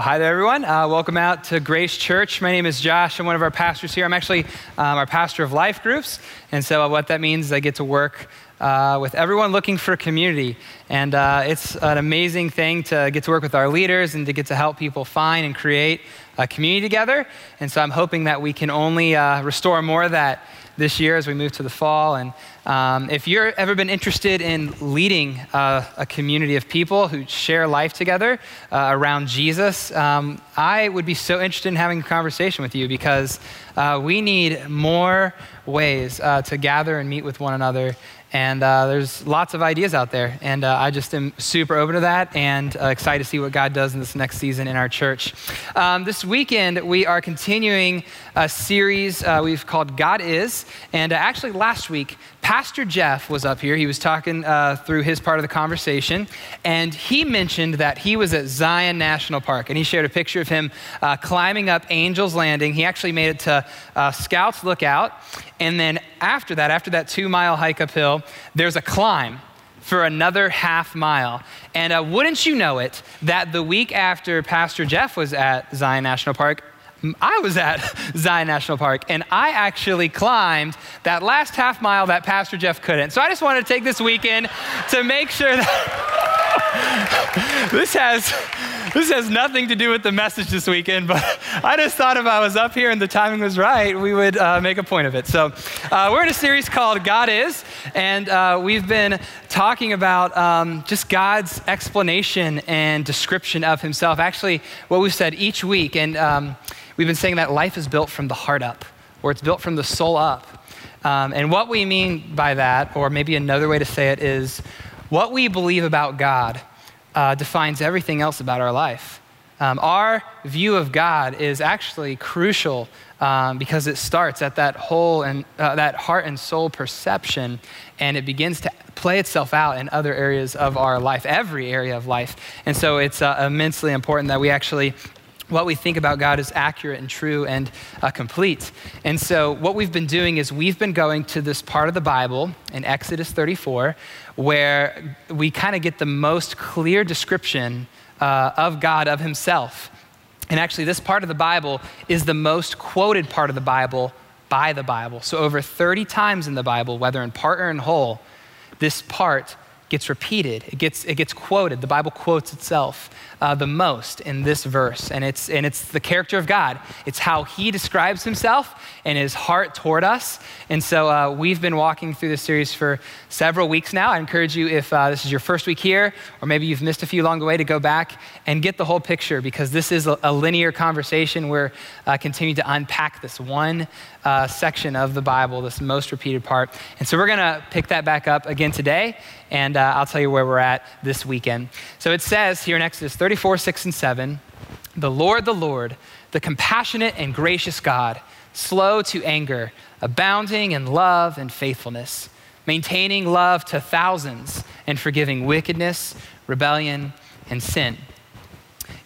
Well, hi there, everyone. Uh, welcome out to Grace Church. My name is Josh. I'm one of our pastors here. I'm actually um, our pastor of life groups. And so, uh, what that means is I get to work uh, with everyone looking for community. And uh, it's an amazing thing to get to work with our leaders and to get to help people find and create a community together. And so, I'm hoping that we can only uh, restore more of that this year as we move to the fall. And um, if you've ever been interested in leading uh, a community of people who share life together uh, around Jesus, um, I would be so interested in having a conversation with you because uh, we need more ways uh, to gather and meet with one another and uh, there's lots of ideas out there. And uh, I just am super open to that and uh, excited to see what God does in this next season in our church. Um, this weekend, we are continuing a series uh, we've called God Is. And uh, actually, last week, Pastor Jeff was up here. He was talking uh, through his part of the conversation. And he mentioned that he was at Zion National Park. And he shared a picture of him climbing up Angel's Landing. He actually made it to Scouts Lookout. And then after that, after that two mile hike uphill, there's a climb for another half mile. And uh, wouldn't you know it, that the week after Pastor Jeff was at Zion National Park, I was at Zion National Park and I actually climbed that last half mile that Pastor Jeff couldn't. So I just wanted to take this weekend to make sure that this has this has nothing to do with the message this weekend, but I just thought if I was up here and the timing was right, we would uh, make a point of it. So, uh, we're in a series called God Is, and uh, we've been talking about um, just God's explanation and description of Himself. Actually, what we've said each week, and um, we've been saying that life is built from the heart up, or it's built from the soul up. Um, and what we mean by that, or maybe another way to say it, is what we believe about God uh, defines everything else about our life. Um, our view of God is actually crucial um, because it starts at that whole and uh, that heart and soul perception, and it begins to play itself out in other areas of our life, every area of life. And so it's uh, immensely important that we actually what we think about God is accurate and true and uh, complete. And so, what we've been doing is we've been going to this part of the Bible in Exodus 34 where we kind of get the most clear description uh, of God, of Himself. And actually, this part of the Bible is the most quoted part of the Bible by the Bible. So, over 30 times in the Bible, whether in part or in whole, this part gets repeated, it gets, it gets quoted. The Bible quotes itself uh, the most in this verse. And it's, and it's the character of God. It's how he describes himself and his heart toward us. And so uh, we've been walking through this series for several weeks now. I encourage you, if uh, this is your first week here, or maybe you've missed a few along the way, to go back and get the whole picture because this is a, a linear conversation. We're uh, continuing to unpack this one uh, section of the Bible, this most repeated part. And so we're going to pick that back up again today, and uh, I'll tell you where we're at this weekend. So it says here in Exodus 34, 6, and 7 The Lord, the Lord, the compassionate and gracious God, slow to anger, abounding in love and faithfulness, maintaining love to thousands, and forgiving wickedness, rebellion, and sin.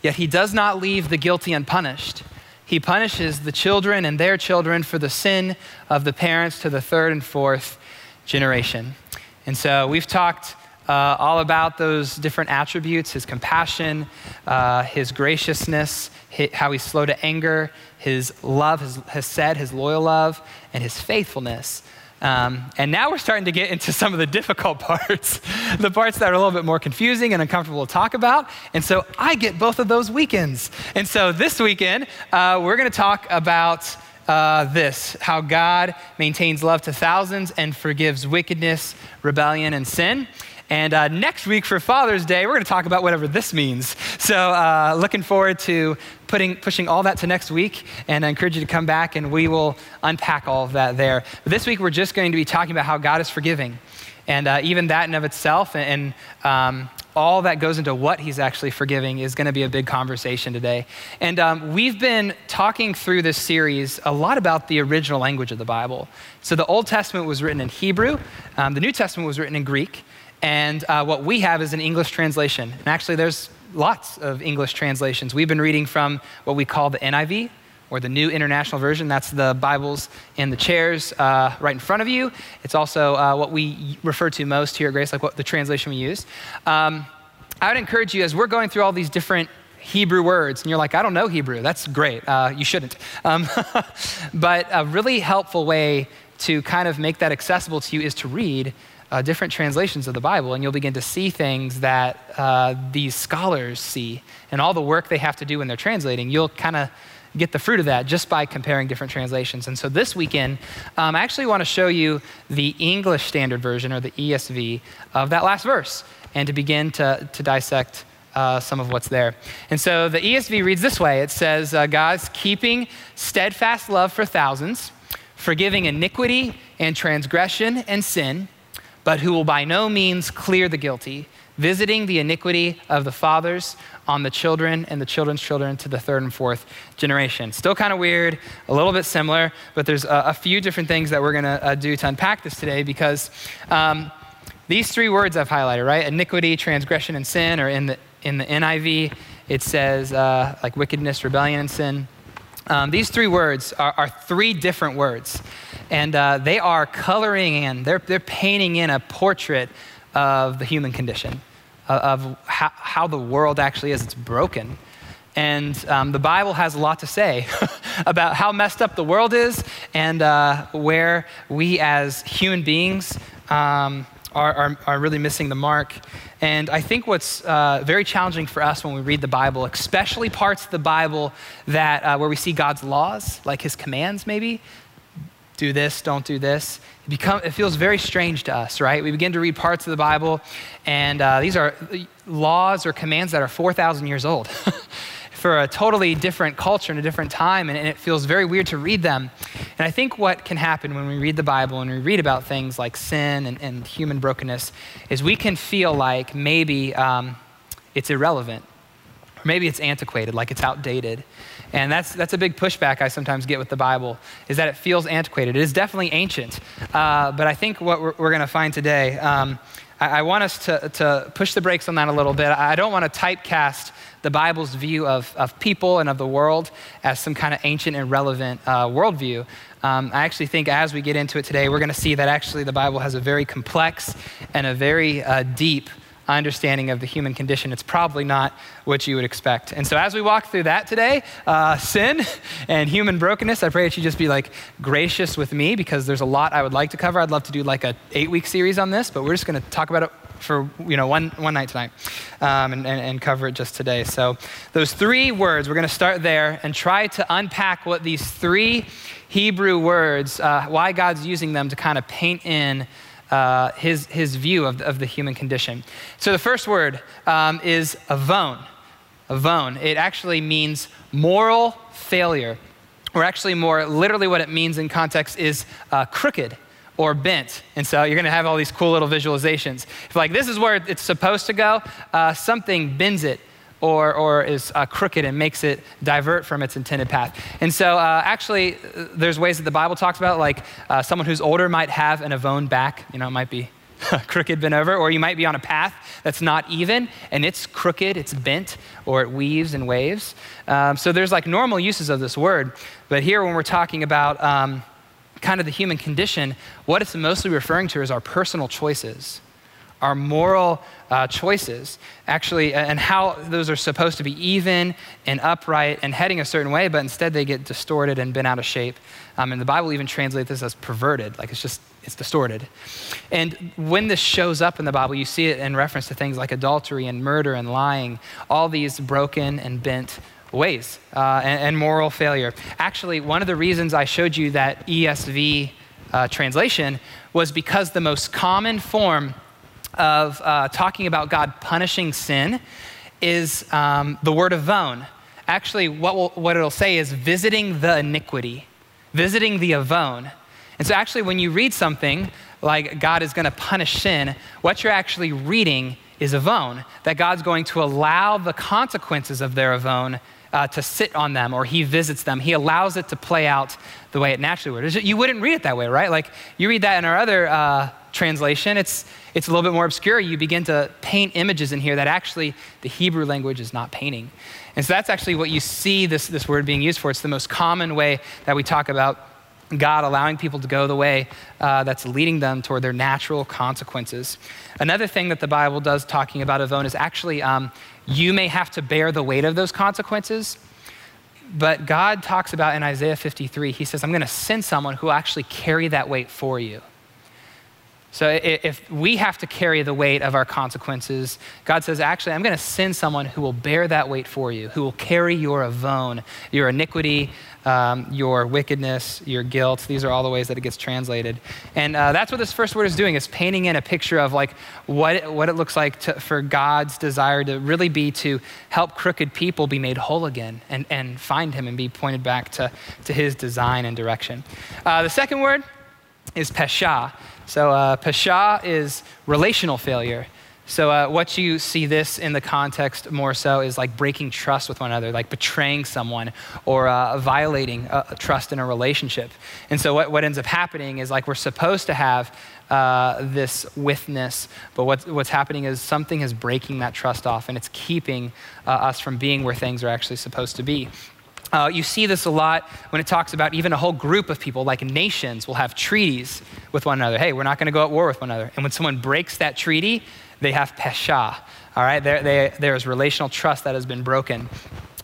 Yet he does not leave the guilty unpunished he punishes the children and their children for the sin of the parents to the third and fourth generation. And so we've talked uh, all about those different attributes his compassion, uh, his graciousness, his, how he's slow to anger, his love, his, his hesed, his loyal love, and his faithfulness. Um, and now we're starting to get into some of the difficult parts, the parts that are a little bit more confusing and uncomfortable to talk about. And so I get both of those weekends. And so this weekend, uh, we're going to talk about uh, this how God maintains love to thousands and forgives wickedness, rebellion, and sin. And uh, next week for Father's Day, we're going to talk about whatever this means. So, uh, looking forward to putting, pushing all that to next week. And I encourage you to come back and we will unpack all of that there. But this week, we're just going to be talking about how God is forgiving. And uh, even that in of itself, and, and um, all that goes into what he's actually forgiving is going to be a big conversation today. And um, we've been talking through this series a lot about the original language of the Bible. So the Old Testament was written in Hebrew, um, the New Testament was written in Greek. And uh, what we have is an English translation. And actually, there's lots of English translations. We've been reading from what we call the NIV, or the New International Version. That's the Bibles in the chairs uh, right in front of you. It's also uh, what we refer to most here at Grace, like what the translation we use. Um, I would encourage you, as we're going through all these different Hebrew words, and you're like, I don't know Hebrew. That's great. Uh, you shouldn't. Um, but a really helpful way to kind of make that accessible to you is to read uh, different translations of the Bible, and you'll begin to see things that uh, these scholars see and all the work they have to do when they're translating. You'll kind of get the fruit of that just by comparing different translations. And so this weekend, um, I actually want to show you the English Standard Version or the ESV of that last verse and to begin to, to dissect uh, some of what's there. And so the ESV reads this way it says, uh, God's keeping steadfast love for thousands, forgiving iniquity and transgression and sin, but who will by no means clear the guilty, visiting the iniquity of the fathers on the children and the children's children to the third and fourth generation. Still kind of weird, a little bit similar, but there's a, a few different things that we're going to uh, do to unpack this today because um, these three words I've highlighted, right? Iniquity, transgression, and sin, or in the, in the NIV, it says uh, like wickedness, rebellion, and sin. Um, these three words are, are, three different words, and uh, they are coloring in, they're, they're painting in a portrait of the human condition, of, of how, how, the world actually is. It's broken. And um, the Bible has a lot to say about how messed up the world is and uh, where we as human beings um, are, are, are, really missing the mark. And I think what's uh, very challenging for us when we read the Bible, especially parts of the Bible that, uh, where we see God's laws, like his commands maybe, do this, don't do this. It, become, it feels very strange to us, right? We begin to read parts of the Bible, and uh, these are laws or commands that are 4,000 years old. for a totally different culture and a different time, and, and, it feels very weird to read them. And I think what can happen when we read the Bible and we read about things like sin and, and human brokenness is we can feel like maybe um, it's irrelevant, or maybe it's antiquated, like it's outdated. And that's, that's a big pushback I sometimes get with the Bible, is that it feels antiquated. It is definitely ancient. Uh, but I think what we're, we're going to find today, um, I, I, want us to, to push the brakes on that a little bit. I don't want to typecast the Bible's view of, of people and of the world as some kind of ancient and relevant uh, worldview. Um, I actually think as we get into it today, we're going to see that actually the Bible has a very complex and a very uh, deep understanding of the human condition. It's probably not what you would expect. And so, as we walk through that today, uh, sin and human brokenness, I pray that you just be like gracious with me because there's a lot I would like to cover. I'd love to do like a eight week series on this, but we're just going to talk about it for you know one, one night tonight um, and, and, and cover it just today. So those three words, we're going to start there and try to unpack what these three Hebrew words, uh, why God's using them to kind of paint in uh, his, his view of, of the human condition. So the first word um, is avon. Avon. It actually means moral failure. Or actually, more literally, what it means in context is uh, crooked or bent. And so you're going to have all these cool little visualizations. If like this is where it's supposed to go, uh, something bends it or, or is uh, crooked and makes it divert from its intended path. And so uh, actually, there's ways that the Bible talks about, like uh, someone who's older might have an avon back. You know, it might be crooked, bent over, or you might be on a path that's not even and it's crooked, it's bent, or it weaves and waves. Um, so there's like normal uses of this word. But here, when we're talking about um, kind of the human condition, what it's mostly referring to is our personal choices, our moral uh, choices, actually, and how those are supposed to be even and upright and heading a certain way, but instead they get distorted and bent out of shape. Um, and the Bible even translates this as perverted, like it's just, it's distorted. And when this shows up in the Bible, you see it in reference to things like adultery and murder and lying, all these broken and bent ways uh, and, and, moral failure. Actually, one of the reasons I showed you that ESV uh, translation was because the most common form of uh, talking about God punishing sin is um, the word avon. Actually, what, will, what it'll say is visiting the iniquity, visiting the avon. And so, actually, when you read something like God is going to punish sin, what you're actually reading is avon, that God's going to allow the consequences of their avon uh, to sit on them or he visits them. He allows it to play out the way it naturally would. You wouldn't read it that way, right? Like you read that in our other uh, translation, it's, it's a little bit more obscure. You begin to paint images in here that actually the Hebrew language is not painting. And so that's actually what you see this, this word being used for. It's the most common way that we talk about God allowing people to go the way uh, that's leading them toward their natural consequences. Another thing that the Bible does talking about Avon is actually um, you may have to bear the weight of those consequences. But God talks about in Isaiah 53, he says, I'm going to send someone who will actually carry that weight for you. So if we have to carry the weight of our consequences, God says, actually, I'm going to send someone who will bear that weight for you, who will carry your avon, your iniquity, um, your wickedness, your guilt. These are all the ways that it gets translated. And uh, that's what this first word is doing, is painting in a picture of like what it, what it looks like to, for God's desire to really be to help crooked people be made whole again and, and find him and be pointed back to, to his design and direction. Uh, the second word is pesha. So, uh, pesha is relational failure. So, uh, what you see this in the context more so is like breaking trust with one another, like betraying someone or uh, violating trust in a relationship. And so, what, what ends up happening is like we're supposed to have uh, this witness, but what's, what's happening is something is breaking that trust off and it's keeping uh, us from being where things are actually supposed to be. Uh, you see this a lot when it talks about even a whole group of people, like nations, will have treaties with one another. Hey, we're not going to go at war with one another. And when someone breaks that treaty, they have pesha. All right, there, they, there's relational trust that has been broken.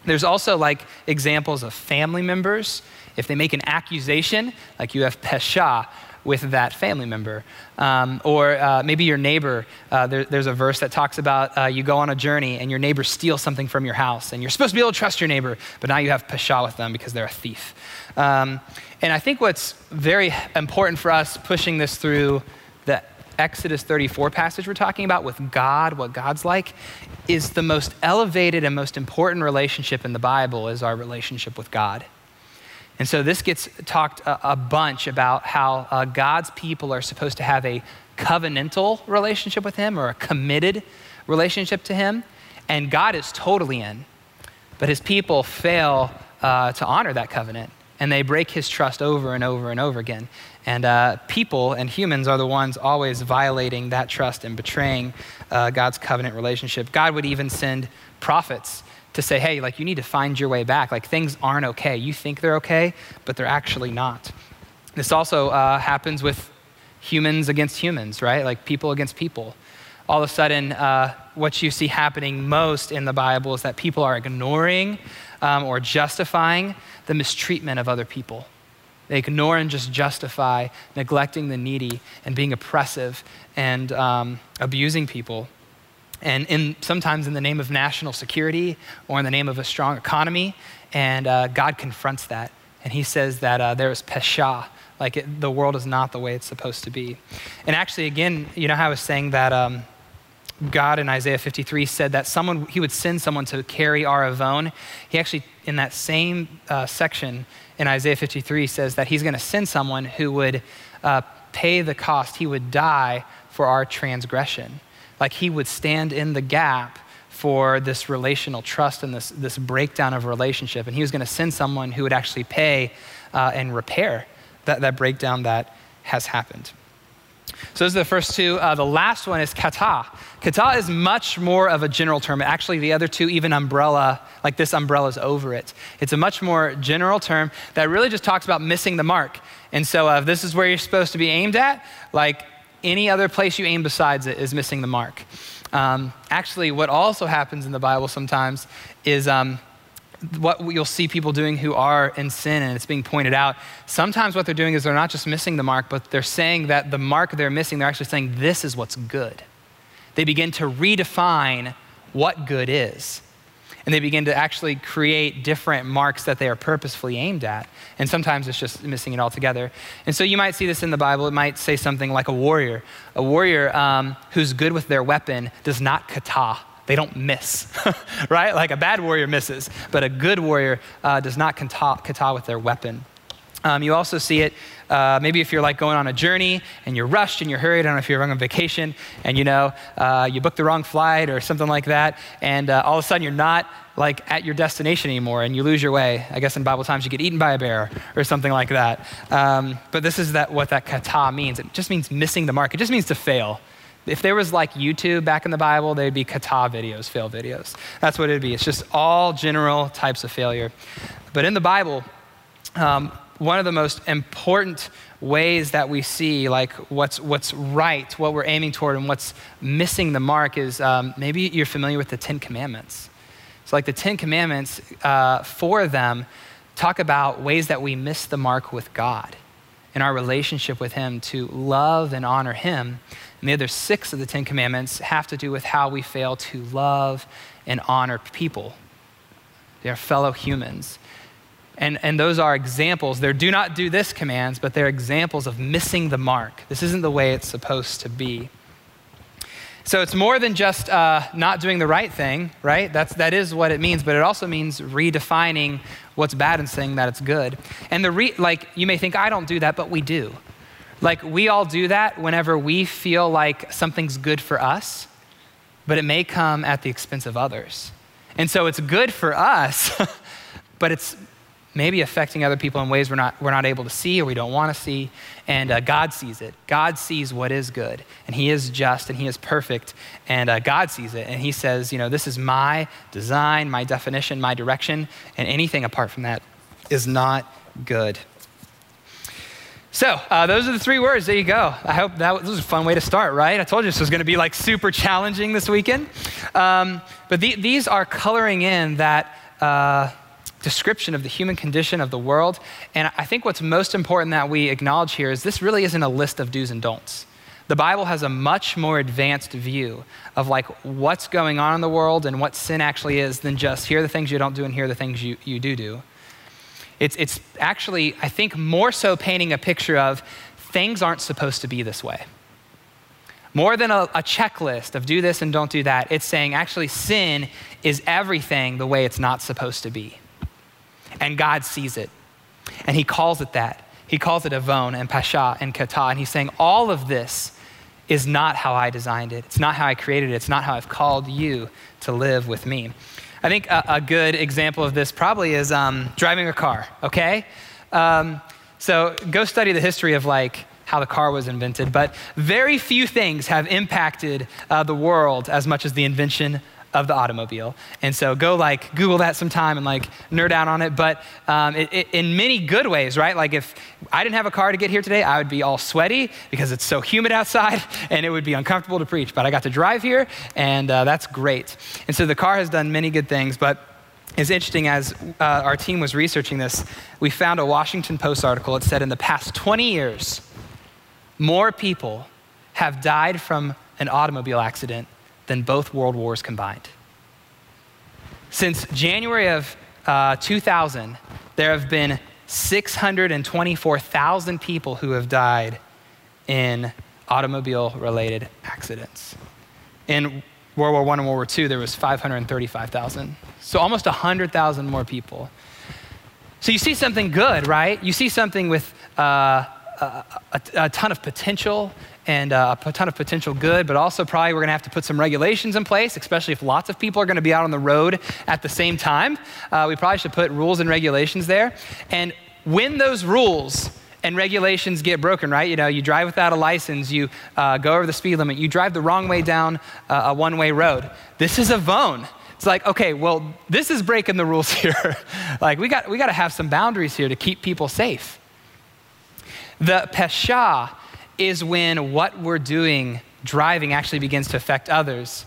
There's also like examples of family members. If they make an accusation, like you have pesha, with that family member. Um, or uh, maybe your neighbor, uh, there, there's a verse that talks about uh, you go on a journey and your neighbor steals something from your house, and you're supposed to be able to trust your neighbor, but now you have pesha with them because they're a thief. Um, and I think what's very important for us pushing this through the Exodus 34 passage we're talking about with God, what God's like, is the most elevated and most important relationship in the Bible is our relationship with God. And so this gets talked a, a bunch about how uh, God's people are supposed to have a covenantal relationship with Him or a committed relationship to Him. And God is totally in. But His people fail uh, to honor that covenant and they break His trust over and over and over again. And uh, people and humans are the ones always violating that trust and betraying uh, God's covenant relationship. God would even send prophets to say, hey, like you need to find your way back. Like things aren't okay. You think they're okay, but they're actually not. This also uh, happens with humans against humans, right? Like people against people. All of a sudden, uh, what you see happening most in the Bible is that people are ignoring um, or justifying the mistreatment of other people. They ignore and just justify neglecting the needy and being oppressive and um, abusing people and in, sometimes in the name of national security or in the name of a strong economy. And uh, God confronts that. And he says that uh, there is pesha, like it, the world is not the way it's supposed to be. And actually, again, you know how I was saying that um, God in Isaiah 53 said that someone, he would send someone to carry our avon. He actually, in that same uh, section in Isaiah 53, says that he's going to send someone who would uh, pay the cost. He would die for our transgression like he would stand in the gap for this relational trust and this, this breakdown of relationship. And he was going to send someone who would actually pay uh, and repair that, that breakdown that has happened. So those are the first two. Uh, the last one is kata. Kata is much more of a general term. Actually, the other two, even umbrella, like this umbrella is over it. It's a much more general term that really just talks about missing the mark. And so uh, this is where you're supposed to be aimed at, like any other place you aim besides it is missing the mark. Um, actually, what also happens in the Bible sometimes is um, what you'll see people doing who are in sin, and it's being pointed out. Sometimes what they're doing is they're not just missing the mark, but they're saying that the mark they're missing, they're actually saying, This is what's good. They begin to redefine what good is and they begin to actually create different marks that they are purposefully aimed at. And sometimes it's just missing it altogether. And so you might see this in the Bible. It might say something like a warrior. A warrior um, who's good with their weapon does not kata. They don't miss, right? Like a bad warrior misses, but a good warrior uh, does not kata, kata with their weapon. Um, you also see it uh, maybe if you're like going on a journey and you're rushed and you're hurried. I don't know if you're on vacation and you know uh, you booked the wrong flight or something like that, and uh, all of a sudden you're not like at your destination anymore and you lose your way. I guess in Bible times you get eaten by a bear or something like that. Um, but this is that what that kata means. It just means missing the mark. It just means to fail. If there was like YouTube back in the Bible, they'd be kata videos, fail videos. That's what it'd be. It's just all general types of failure. But in the Bible, um, one of the most important ways that we see like what's, what's right, what we're aiming toward, and what's missing the mark is um, maybe you're familiar with the Ten Commandments. So, like the Ten Commandments, uh, four of them talk about ways that we miss the mark with God in our relationship with Him to love and honor Him. And the other six of the Ten Commandments have to do with how we fail to love and honor people. They are fellow humans. And, and those are examples. They're do not do this commands, but they're examples of missing the mark. This isn't the way it's supposed to be. So it's more than just uh, not doing the right thing, right? That's, that is what it means, but it also means redefining what's bad and saying that it's good. And the re- like, you may think, I don't do that, but we do. Like, we all do that whenever we feel like something's good for us, but it may come at the expense of others. And so it's good for us, but it's maybe affecting other people in ways we're not, we're not able to see or we don't want to see. And uh, God sees it. God sees what is good, and He is just and He is perfect. And uh, God sees it, and He says, you know, this is my design, my definition, my direction, and anything apart from that is not good. So, uh, those are the three words. There you go. I hope that was, was, a fun way to start, right? I told you this was going to be like super challenging this weekend. Um, but the, these are coloring in that uh, description of the human condition of the world. And I think what's most important that we acknowledge here is this really isn't a list of do's and don'ts. The Bible has a much more advanced view of like what's going on in the world and what sin actually is than just here are the things you don't do and here are the things you, you do do. It's, it's actually, I think, more so painting a picture of things aren't supposed to be this way. More than a, a, checklist of do this and don't do that, it's saying actually sin is everything the way it's not supposed to be. And God sees it. And He calls it that. He calls it avon and pasha and kata. And He's saying all of this is not how I designed it. It's not how I created it. It's not how I've called you to live with me. I think a, a good example of this probably is um, driving a car, okay? Um, so go study the history of like how the car was invented, but very few things have impacted uh, the world as much as the invention of the automobile. And so go like Google that sometime and like nerd out on it. But um, it, it, in many good ways, right? Like if I didn't have a car to get here today, I would be all sweaty because it's so humid outside and it would be uncomfortable to preach. But I got to drive here and uh, that's great. And so the car has done many good things. But it's interesting as uh, our team was researching this, we found a Washington Post article. It said in the past 20 years, more people have died from an automobile accident than both world wars combined. Since January of uh, 2000, there have been 624,000 people who have died in automobile related accidents. In World War I and World War II, there was 535,000. So almost 100,000 more people. So you see something good, right? You see something with uh, a, a, a, ton of potential and uh, a ton of potential good, but also probably we're going to have to put some regulations in place, especially if lots of people are going to be out on the road at the same time. Uh, we probably should put rules and regulations there. And when those rules and regulations get broken, right? You know, you drive without a license, you uh, go over the speed limit, you drive the wrong way down uh, a one way road. This is avon. It's like, okay, well, this is breaking the rules here. like, we got, we got to have some boundaries here to keep people safe. The pesha is when what we're doing driving actually begins to affect others.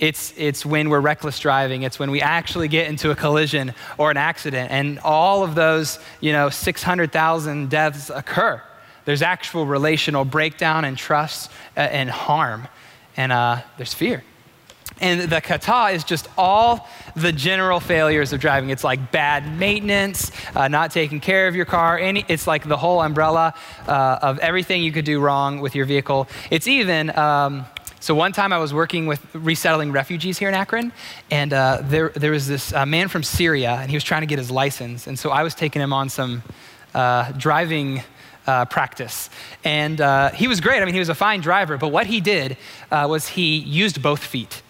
It's, it's when we're reckless driving. It's when we actually get into a collision or an accident. And all of those, you know, 600,000 deaths occur. There's actual relational breakdown and trust uh, and harm. And uh, there's fear. And the kata is just all the general failures of driving. It's like bad maintenance, uh, not taking care of your car. Any, it's like the whole umbrella uh, of everything you could do wrong with your vehicle. It's even, um, so one time I was working with resettling refugees here in Akron, and uh, there, there was this uh, man from Syria, and he was trying to get his license. And so I was taking him on some uh, driving uh, practice. And uh, he was great. I mean, he was a fine driver, but what he did uh, was he used both feet.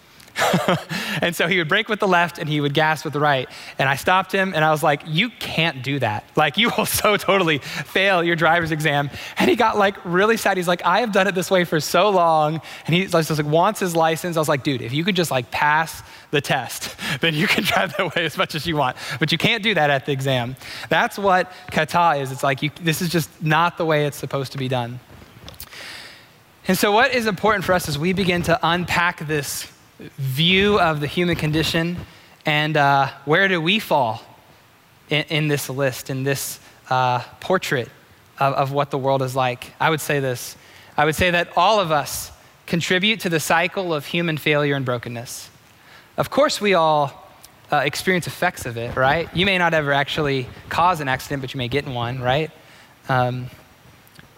and so he would brake with the left and he would gas with the right. And I stopped him and I was like, You can't do that. Like, you will so totally fail your driver's exam. And he got like really sad. He's like, I have done it this way for so long. And he just like wants his license. I was like, Dude, if you could just like pass the test, then you can drive that way as much as you want. But you can't do that at the exam. That's what kata is. It's like, you, this is just not the way it's supposed to be done. And so, what is important for us as we begin to unpack this view of the human condition and uh, where do we fall in, in this list, in this uh, portrait of, of what the world is like? I would say this I would say that all of us contribute to the cycle of human failure and brokenness. Of course, we all uh, experience effects of it, right? You may not ever actually cause an accident, but you may get in one, right? Um,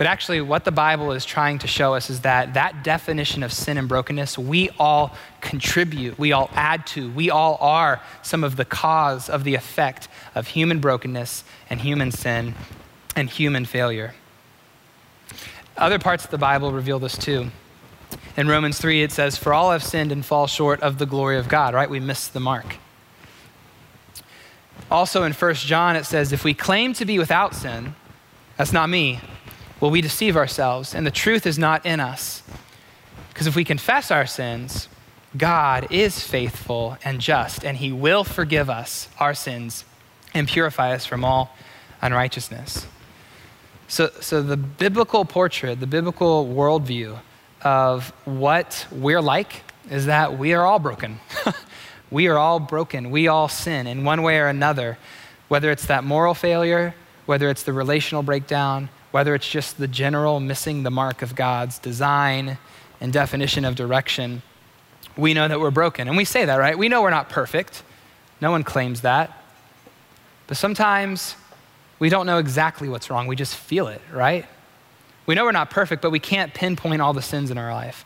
but actually, what the Bible is trying to show us is that that definition of sin and brokenness, we all contribute, we all add to, we all are some of the cause of the effect of human brokenness and human sin and human failure. Other parts of the Bible reveal this too. In Romans 3, it says, For all have sinned and fall short of the glory of God, right? We miss the mark. Also in 1 John, it says, If we claim to be without sin, that's not me, will we deceive ourselves and the truth is not in us. Because if we confess our sins, God is faithful and just, and he will forgive us our sins and purify us from all unrighteousness. So, so the biblical portrait, the biblical worldview of what we're like is that we are all broken. we are all broken. We all sin in one way or another, whether it's that moral failure, whether it's the relational breakdown, whether it's just the general missing the mark of God's design and definition of direction, we know that we're broken. And we say that, right? We know we're not perfect. No one claims that. But sometimes we don't know exactly what's wrong. We just feel it, right? We know we're not perfect, but we can't pinpoint all the sins in our life.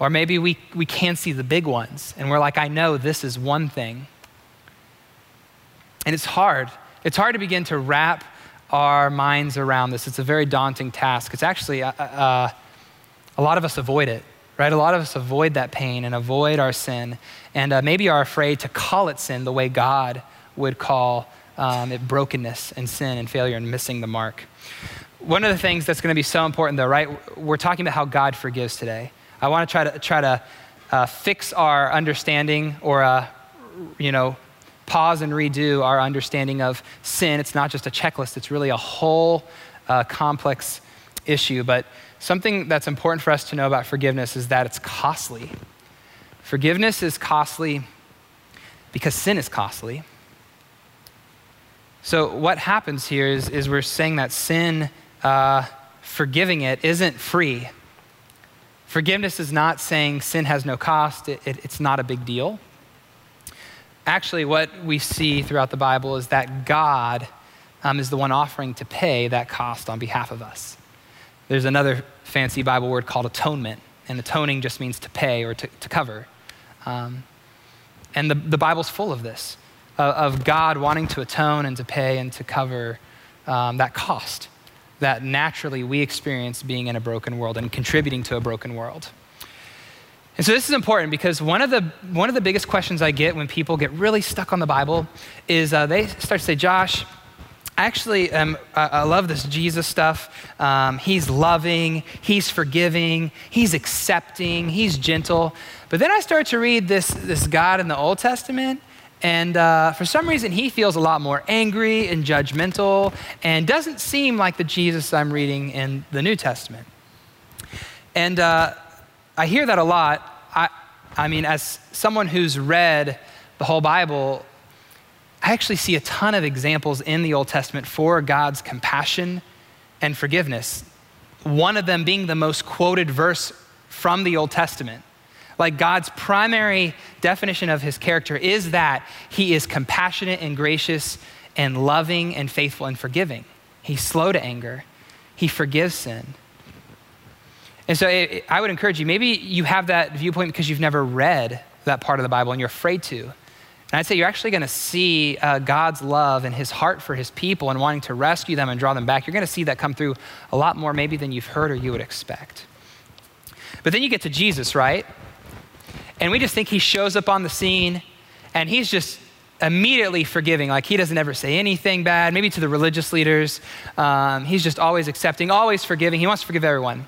Or maybe we, we can see the big ones, and we're like, I know this is one thing. And it's hard. It's hard to begin to wrap our minds around this. It's a very daunting task. It's actually, uh, uh, a lot of us avoid it, right? A lot of us avoid that pain and avoid our sin, and uh, maybe are afraid to call it sin the way God would call um, it brokenness and sin and failure and missing the mark. One of the things that's going to be so important, though, right? We're talking about how God forgives today. I want to try to try to uh, fix our understanding or, uh, you know, pause and redo our understanding of sin. It's not just a checklist, it's really a whole uh, complex issue. But something that's important for us to know about forgiveness is that it's costly. Forgiveness is costly because sin is costly. So, what happens here is, is we're saying that sin, uh, forgiving it, isn't free. Forgiveness is not saying sin has no cost, it, it, it's not a big deal actually, what we see throughout the Bible is that God um, is the one offering to pay that cost on behalf of us. There's another fancy Bible word called atonement, and atoning just means to pay or to, to cover. Um, and the, the Bible's full of this, of God wanting to atone and to pay and to cover um, that cost that naturally we experience being in a broken world and contributing to a broken world. And so this is important because one of the, one of the biggest questions I get when people get really stuck on the Bible is uh, they start to say, Josh, actually, um, I, I, love this Jesus stuff. Um, he's loving, he's forgiving, he's accepting, he's gentle. But then I start to read this, this God in the Old Testament, and uh, for some reason, he feels a lot more angry and judgmental and doesn't seem like the Jesus I'm reading in the New Testament. And uh, I hear that a lot. I, I mean, as someone who's read the whole Bible, I actually see a ton of examples in the Old Testament for God's compassion and forgiveness. One of them being the most quoted verse from the Old Testament. Like God's primary definition of his character is that he is compassionate and gracious and loving and faithful and forgiving. He's slow to anger, he forgives sin. And so it, I would encourage you, maybe you have that viewpoint because you've never read that part of the Bible and you're afraid to. And I'd say you're actually going to see uh, God's love and his heart for his people and wanting to rescue them and draw them back. You're going to see that come through a lot more maybe than you've heard or you would expect. But then you get to Jesus, right? And we just think he shows up on the scene and he's just immediately forgiving. Like he doesn't ever say anything bad, maybe to the religious leaders. Um, he's just always accepting, always forgiving. He wants to forgive everyone.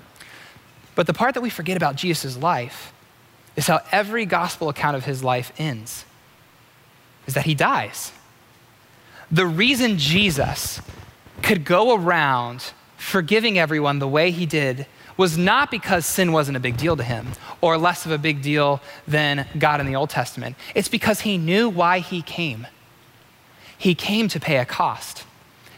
But the part that we forget about Jesus' life is how every gospel account of his life ends is that he dies. The reason Jesus could go around forgiving everyone the way he did was not because sin wasn't a big deal to him or less of a big deal than God in the Old Testament. It's because he knew why he came. He came to pay a cost,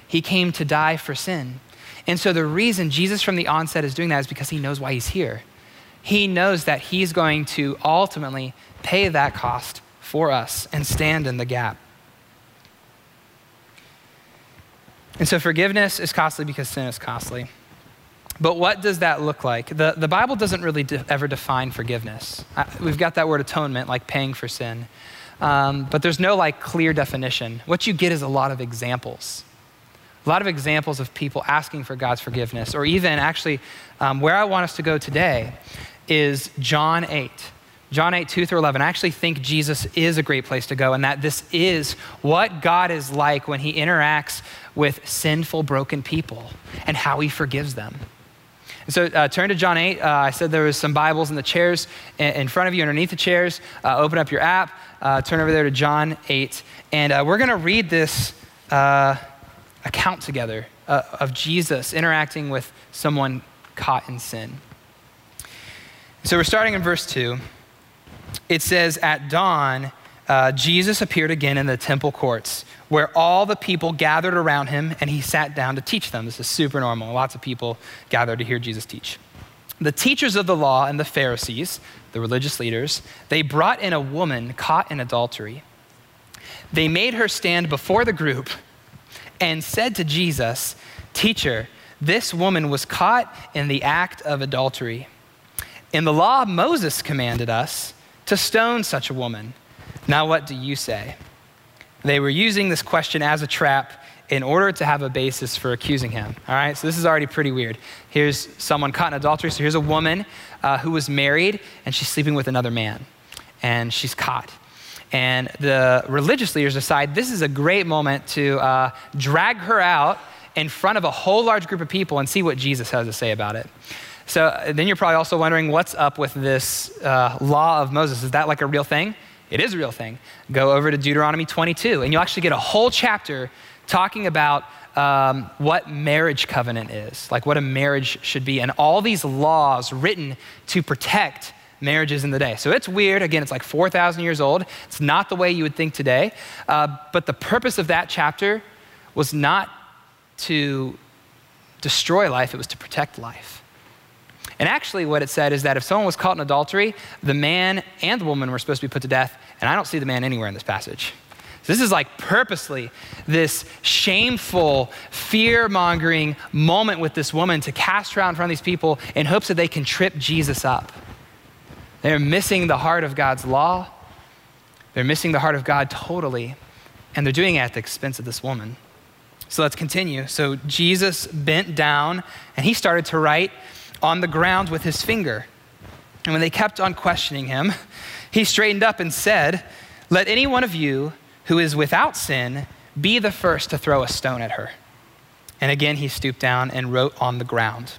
he came to die for sin. And so the reason Jesus from the onset is doing that is because he knows why he's here. He knows that he's going to ultimately pay that cost for us and stand in the gap. And so forgiveness is costly because sin is costly. But what does that look like? The, the Bible doesn't really de- ever define forgiveness. Uh, we've got that word atonement, like paying for sin. Um, but there's no like clear definition. What you get is a lot of examples. A lot of examples of people asking for God's forgiveness, or even actually, um, where I want us to go today is John 8. John 8, 2 through 11. I actually think Jesus is a great place to go, and that this is what God is like when he interacts with sinful, broken people and how he forgives them. And So uh, turn to John 8. Uh, I said there was some Bibles in the chairs in front of you, underneath the chairs. Uh, open up your app, uh, turn over there to John 8, and uh, we're going to read this uh, account together uh, of Jesus interacting with someone caught in sin. So we're starting in verse 2. It says, At dawn, uh, Jesus appeared again in the temple courts where all the people gathered around him and he sat down to teach them. This is super normal. Lots of people gathered to hear Jesus teach. The teachers of the law and the Pharisees, the religious leaders, they brought in a woman caught in adultery. They made her stand before the group and said to Jesus, Teacher, this woman was caught in the act of adultery. In the law, Moses commanded us to stone such a woman. Now, what do you say? They were using this question as a trap in order to have a basis for accusing him. All right, so this is already pretty weird. Here's someone caught in adultery. So here's a woman uh, who was married and she's sleeping with another man, and she's caught. And the religious leaders decide this is a great moment to uh, drag her out in front of a whole large group of people and see what Jesus has to say about it. So then you're probably also wondering what's up with this uh, law of Moses? Is that like a real thing? It is a real thing. Go over to Deuteronomy 22, and you'll actually get a whole chapter talking about um, what marriage covenant is, like what a marriage should be, and all these laws written to protect marriages in the day. So it's weird. Again, it's like 4,000 years old. It's not the way you would think today. Uh, but the purpose of that chapter was not to destroy life, it was to protect life. And actually, what it said is that if someone was caught in adultery, the man and the woman were supposed to be put to death. And I don't see the man anywhere in this passage. So this is like purposely this shameful, fear mongering moment with this woman to cast her out in front of these people in hopes that they can trip Jesus up. They're missing the heart of God's law, they're missing the heart of God totally, and they're doing it at the expense of this woman. So let's continue. So Jesus bent down and he started to write on the ground with his finger. And when they kept on questioning him, he straightened up and said, Let any one of you who is without sin be the first to throw a stone at her. And again he stooped down and wrote on the ground.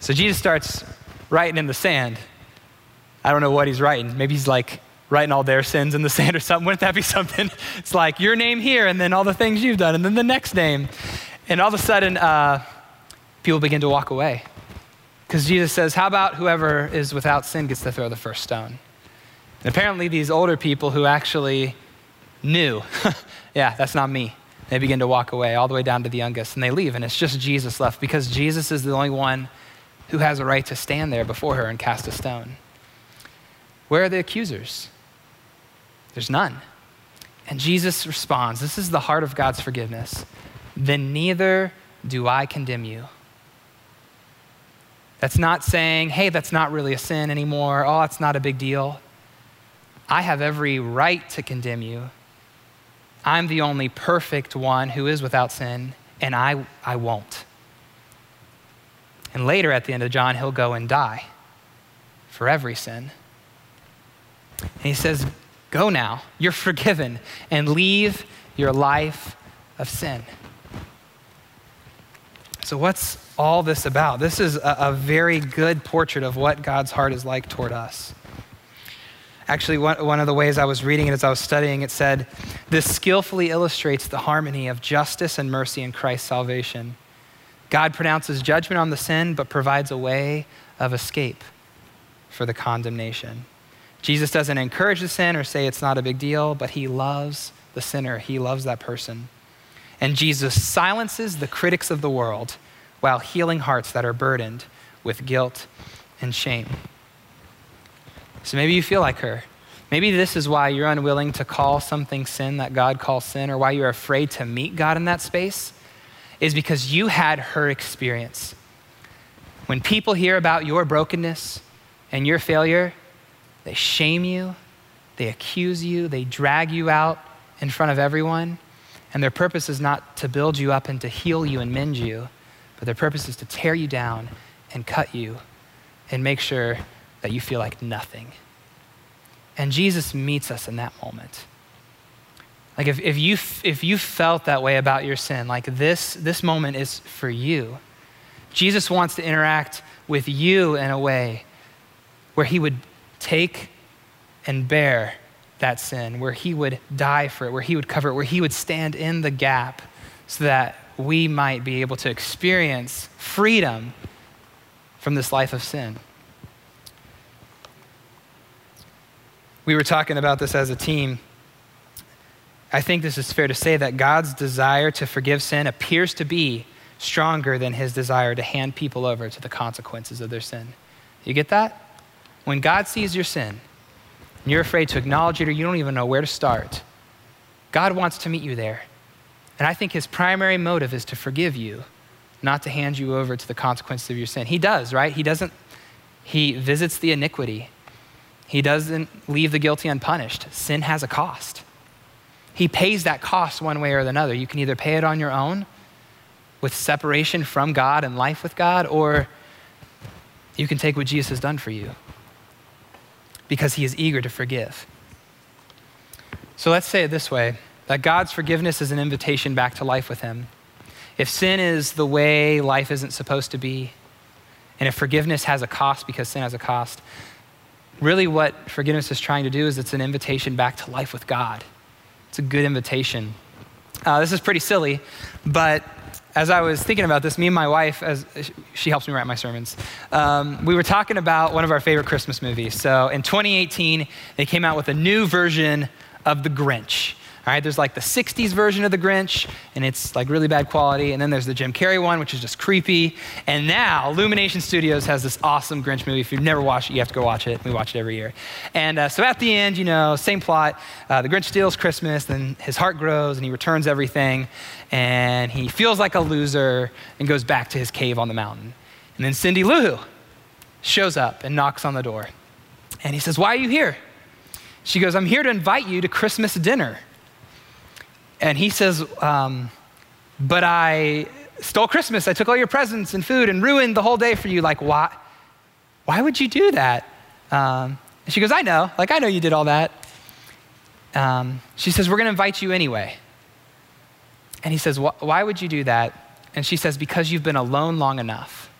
So Jesus starts writing in the sand. I don't know what he's writing. Maybe he's like writing all their sins in the sand or something. Wouldn't that be something? It's like your name here, and then all the things you've done, and then the next name. And all of a sudden, uh, people begin to walk away. Because Jesus says, How about whoever is without sin gets to throw the first stone? And apparently, these older people who actually knew, yeah, that's not me, they begin to walk away all the way down to the youngest and they leave. And it's just Jesus left because Jesus is the only one who has a right to stand there before her and cast a stone. Where are the accusers? There's none. And Jesus responds this is the heart of God's forgiveness. Then neither do I condemn you. That's not saying, hey, that's not really a sin anymore. Oh, it's not a big deal. I have every right to condemn you. I'm the only perfect one who is without sin, and I, I won't. And later at the end of John, he'll go and die for every sin. And he says, Go now, you're forgiven, and leave your life of sin. So, what's all this about? This is a, a, very good portrait of what God's heart is like toward us. Actually, one, one of the ways I was reading it as I was studying, it said, This skillfully illustrates the harmony of justice and mercy in Christ's salvation. God pronounces judgment on the sin, but provides a way of escape for the condemnation. Jesus doesn't encourage the sin or say it's not a big deal, but he loves the sinner. He loves that person. And Jesus silences the critics of the world while healing hearts that are burdened with guilt and shame. So maybe you feel like her. Maybe this is why you're unwilling to call something sin that God calls sin, or why you're afraid to meet God in that space, is because you had her experience. When people hear about your brokenness and your failure, they shame you, they accuse you, they drag you out in front of everyone. And their purpose is not to build you up and to heal you and mend you, but their purpose is to tear you down and cut you and make sure that you feel like nothing. And Jesus meets us in that moment. Like if, if, you, if you felt that way about your sin, like this, this moment is for you. Jesus wants to interact with you in a way where he would take and bear that sin, where he would die for it, where he would cover it, where he would stand in the gap so that we might be able to experience freedom from this life of sin. We were talking about this as a team. I think this is fair to say that God's desire to forgive sin appears to be stronger than his desire to hand people over to the consequences of their sin. You get that? When God sees your sin, and you're afraid to acknowledge it or you don't even know where to start, God wants to meet you there. And I think his primary motive is to forgive you, not to hand you over to the consequences of your sin. He does, right? He doesn't, he visits the iniquity. He doesn't leave the guilty unpunished. Sin has a cost. He pays that cost one way or another. You can either pay it on your own with separation from God and life with God, or you can take what Jesus has done for you because he is eager to forgive. So let's say it this way that God's forgiveness is an invitation back to life with him. If sin is the way life isn't supposed to be, and if forgiveness has a cost because sin has a cost, really what forgiveness is trying to do is it's an invitation back to life with God. It's a good invitation. Uh, this is pretty silly, but as I was thinking about this, me and my wife, as she helps me write my sermons, um, we were talking about one of our favorite Christmas movies. So in 2018, they came out with a new version of The Grinch. All right, there's like the 60s version of The Grinch, and it's like really bad quality. And then there's the Jim Carrey one, which is just creepy. And now Illumination Studios has this awesome Grinch movie. If you've never watched it, you have to go watch it. We watch it every year. And uh, so at the end, you know, same plot. Uh, the Grinch steals Christmas, then his heart grows, and he returns everything. And he feels like a loser and goes back to his cave on the mountain. And then Cindy Lou Who shows up and knocks on the door. And he says, Why are you here? She goes, I'm here to invite you to Christmas dinner. And he says, um, But I stole Christmas. I took all your presents and food and ruined the whole day for you. Like, why? Why would you do that? Um, and she goes, I know. Like, I know you did all that. Um, she says, We're going to invite you anyway. And he says, Why would you do that? And she says, Because you've been alone long enough.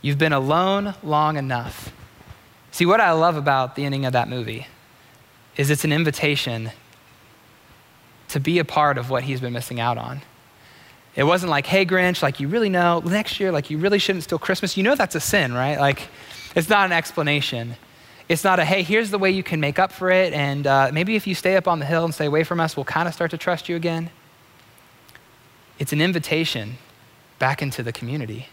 You've been alone long enough. See, what I love about the ending of that movie is it's an invitation to be a part of what he's been missing out on. It wasn't like, hey, Grinch, like you really know, next year, like you really shouldn't steal Christmas. You know that's a sin, right? Like, it's not an explanation. It's not a, hey, here's the way you can make up for it, and uh, maybe if you stay up on the hill and stay away from us, we'll kind of start to trust you again. It's an invitation back into the community.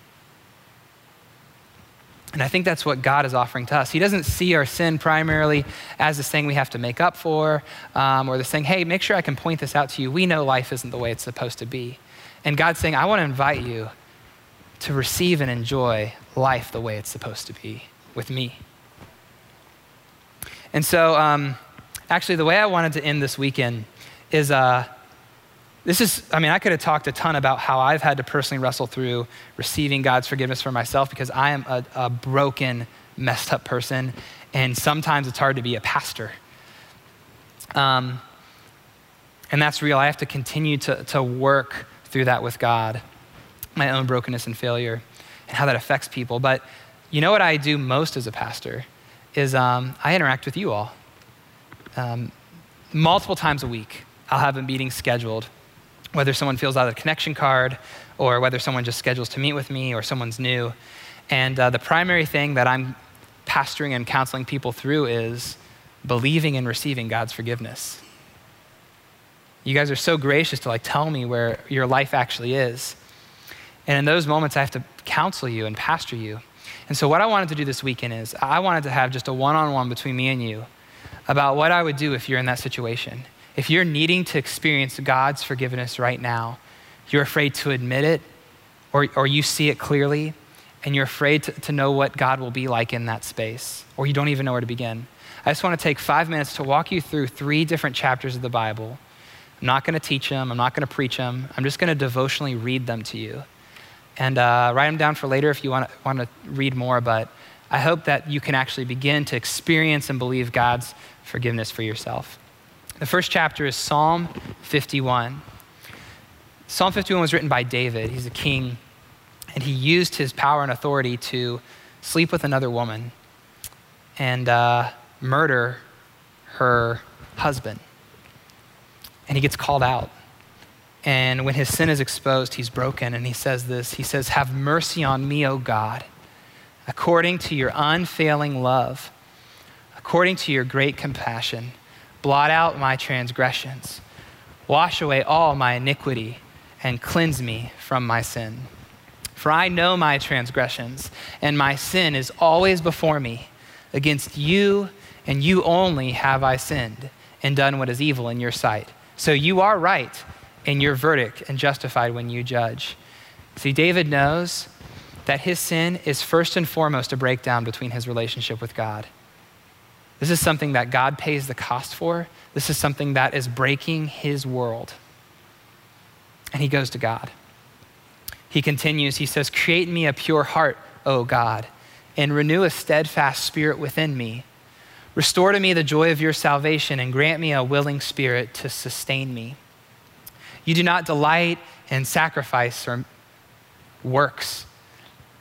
And I think that's what God is offering to us. He doesn't see our sin primarily as this thing we have to make up for, um, or this thing, hey, make sure I can point this out to you. We know life isn't the way it's supposed to be. And God's saying, I want to invite you to receive and enjoy life the way it's supposed to be with me. And so, um, actually, the way I wanted to end this weekend is uh, this is, I mean, I could have talked a ton about how I've had to personally wrestle through receiving God's forgiveness for myself because I am a, a broken, messed up person. And sometimes it's hard to be a pastor. Um, and that's real. I have to continue to, to work through that with God, my own brokenness and failure, and how that affects people. But you know what I do most as a pastor is um, I interact with you all. Um, multiple times a week, I'll have a meeting scheduled whether someone fills out a connection card or whether someone just schedules to meet with me or someone's new. And uh, the primary thing that I'm pastoring and counseling people through is believing and receiving God's forgiveness. You guys are so gracious to like tell me where your life actually is. And in those moments, I have to counsel you and pastor you. And so, what I wanted to do this weekend is I wanted to have just a one on one between me and you about what I would do if you're in that situation. If you're needing to experience God's forgiveness right now, you're afraid to admit it, or, or you see it clearly, and you're afraid to, to know what God will be like in that space, or you don't even know where to begin. I just want to take five minutes to walk you through three different chapters of the Bible. I'm not going to teach them, I'm not going to preach them, I'm just going to devotionally read them to you. And uh, write them down for later if you want to, want to read more, but I hope that you can actually begin to experience and believe God's forgiveness for yourself. The first chapter is Psalm 51. Psalm 51 was written by David. He's a king, and he used his power and authority to sleep with another woman and uh, murder her husband. And he gets called out. And when his sin is exposed, he's broken. And he says this He says, Have mercy on me, O God, according to your unfailing love, according to your great compassion Blot out my transgressions. Wash away all my iniquity and cleanse me from my sin. For I know my transgressions, and my sin is always before me. Against you and you only have I sinned and done what is evil in your sight. So you are right in your verdict and justified when you judge. See, David knows that his sin is first and foremost a breakdown between his relationship with God. This is something that God pays the cost for. This is something that is breaking his world. And he goes to God. He continues, he says, Create in me a pure heart, O God, and renew a steadfast spirit within me. Restore to me the joy of your salvation and grant me a willing spirit to sustain me. You do not delight in sacrifice or works,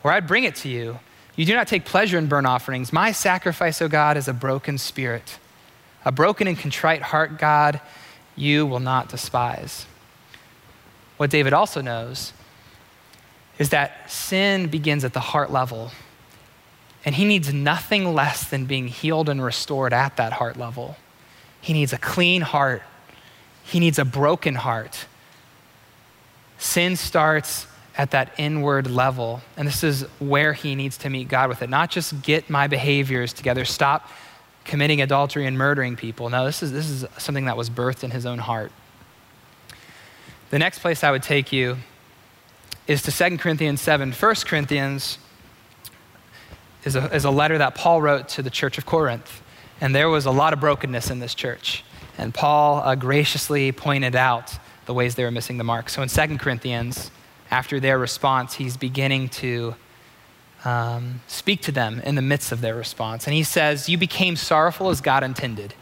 or I'd bring it to you. You do not take pleasure in burnt offerings. My sacrifice, O God, is a broken spirit. A broken and contrite heart, God, you will not despise. What David also knows is that sin begins at the heart level, and he needs nothing less than being healed and restored at that heart level. He needs a clean heart, he needs a broken heart. Sin starts at that inward level. And this is where he needs to meet God with it. Not just get my behaviors together, stop committing adultery and murdering people. No, this is, this is something that was birthed in his own heart. The next place I would take you is to 2 Corinthians 7. 1 Corinthians is a, is a letter that Paul wrote to the church of Corinth. And there was a lot of brokenness in this church. And Paul uh, graciously pointed out the ways they were missing the mark. So in 2 Corinthians after their response, he's beginning to um, speak to them in the midst of their response. And he says, You became sorrowful as God intended.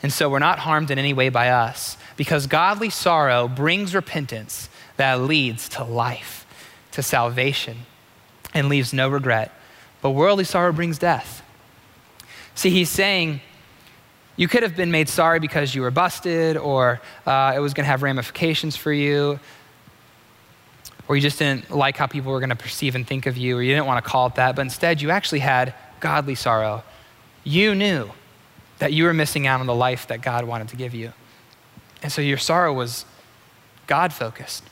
And so we're not harmed in any way by us because godly sorrow brings repentance that leads to life, to salvation, and leaves no regret. But worldly sorrow brings death. See, he's saying, you could have been made sorry because you were busted or uh, it was going to have ramifications for you or you just didn't like how people were going to perceive and think of you, or you didn't want to call it that, but instead you actually had godly sorrow. You knew that you were missing out on the life that God wanted to give you. And so your sorrow was God focused.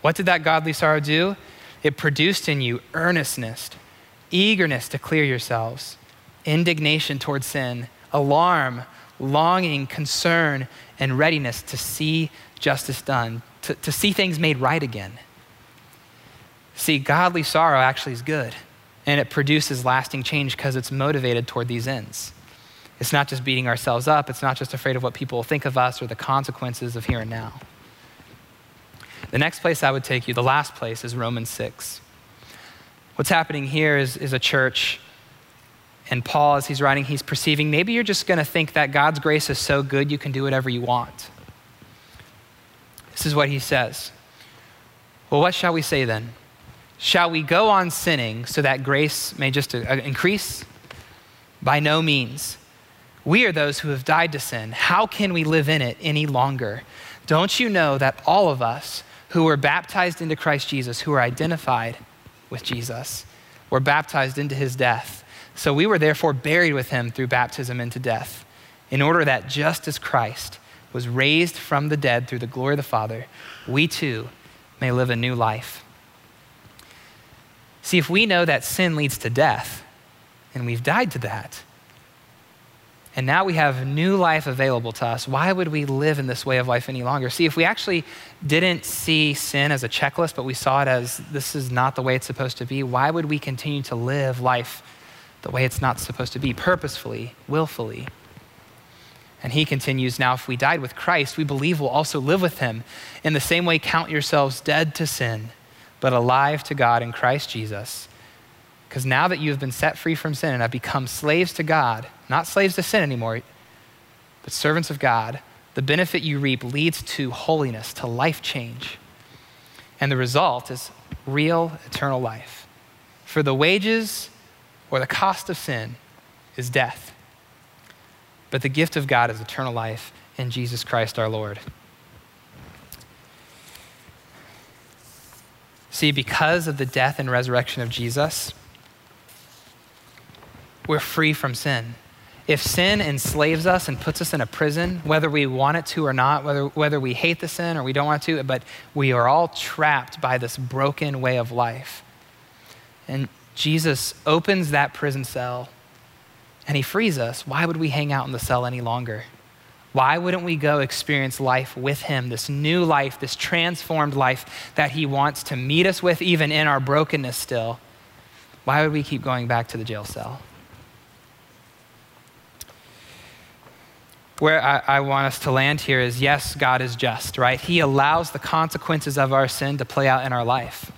What did that godly sorrow do? It produced in you earnestness, eagerness to clear yourselves, indignation towards sin, alarm, longing, concern, and readiness to see justice done, to, to see things made right again. See, godly sorrow actually is good, and it produces lasting change because it's motivated toward these ends. It's not just beating ourselves up, it's not just afraid of what people will think of us or the consequences of here and now. The next place I would take you, the last place, is Romans 6. What's happening here is, is a church, and Paul, as he's writing, he's perceiving maybe you're just going to think that God's grace is so good you can do whatever you want. This is what he says. Well, what shall we say then? Shall we go on sinning so that grace may just uh, increase? By no means. We are those who have died to sin. How can we live in it any longer? Don't you know that all of us who were baptized into Christ Jesus, who are identified with Jesus, were baptized into his death? So we were therefore buried with him through baptism into death, in order that just as Christ was raised from the dead through the glory of the Father, we too may live a new life. See, if we know that sin leads to death, and we've died to that, and now we have new life available to us. Why would we live in this way of life any longer? See, if we actually didn't see sin as a checklist, but we saw it as this is not the way it's supposed to be, why would we continue to live life the way it's not supposed to be, purposefully, willfully? And he continues Now, if we died with Christ, we believe we'll also live with him. In the same way, count yourselves dead to sin, but alive to God in Christ Jesus. Because now that you have been set free from sin and have become slaves to God, not slaves to sin anymore, but servants of God, the benefit you reap leads to holiness, to life change. And the result is real eternal life. For the wages or the cost of sin is death. But the gift of God is eternal life in Jesus Christ our Lord. See, because of the death and resurrection of Jesus, we're free from sin. If sin enslaves us and puts us in a prison, whether we want it to or not, whether, whether we hate the sin or we don't want to, but we are all trapped by this broken way of life. And Jesus opens that prison cell and he frees us. Why would we hang out in the cell any longer? Why wouldn't we go experience life with him, this new life, this transformed life that he wants to meet us with, even in our brokenness still? Why would we keep going back to the jail cell? where I, I, want us to land here is yes, God is just, right? He allows the consequences of our sin to play out in our life.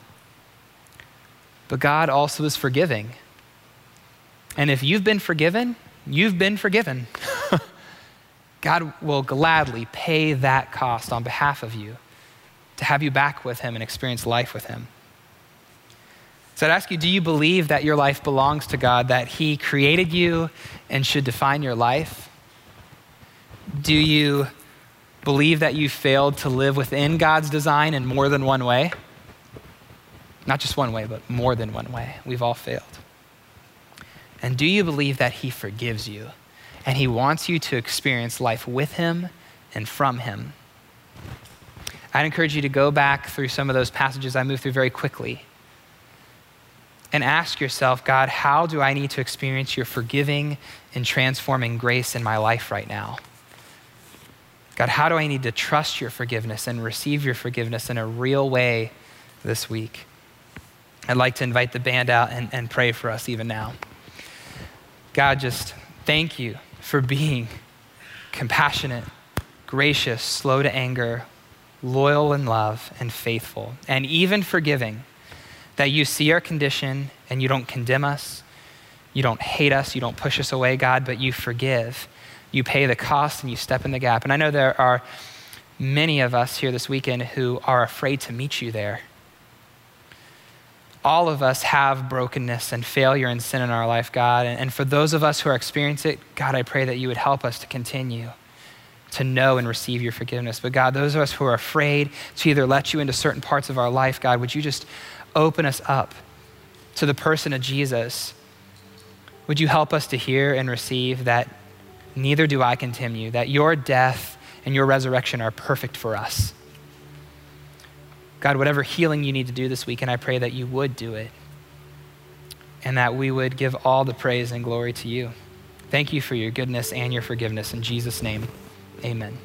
But God also is forgiving. And if you've been forgiven, you've been forgiven. God will gladly pay that cost on behalf of you to have you back with Him and experience life with Him. So I'd ask you do you believe that your life belongs to God, that He created you and should define your life? Do you believe that you failed to live within God's design in more than one way? Not just one way, but more than one way. We've all failed. And do you believe that He forgives you and He wants you to experience life with Him and from Him? I'd encourage you to go back through some of those passages I moved through very quickly and ask yourself, God, how do I need to experience your forgiving and transforming grace in my life right now? God, how do I need to trust your forgiveness and receive your forgiveness in a real way this week? I'd like to invite the band out and, and pray for us even now. God, just thank you for being compassionate, gracious, slow to anger, loyal in love, and faithful, and even forgiving. That you see our condition and you don't condemn us, you don't hate us, you don't push us away, God, but you forgive you pay the cost and you step in the gap. And I know there are many of us here this weekend who are afraid to meet you there. All of us have brokenness and failure and sin in our life, God. And, for those of us who are experiencing it, God, I pray that you would help us to continue to know and receive your forgiveness. But God, those of us who are afraid to either let you into certain parts of our life, God, would you just open us up to the person of Jesus? Would you help us to hear and receive that neither do I condemn you, that your death and your resurrection are perfect for us. God, whatever healing you need to do this week, and I pray that you would do it. and that we would give all the praise and glory to you. Thank you for your goodness and your forgiveness. In Jesus' name, amen.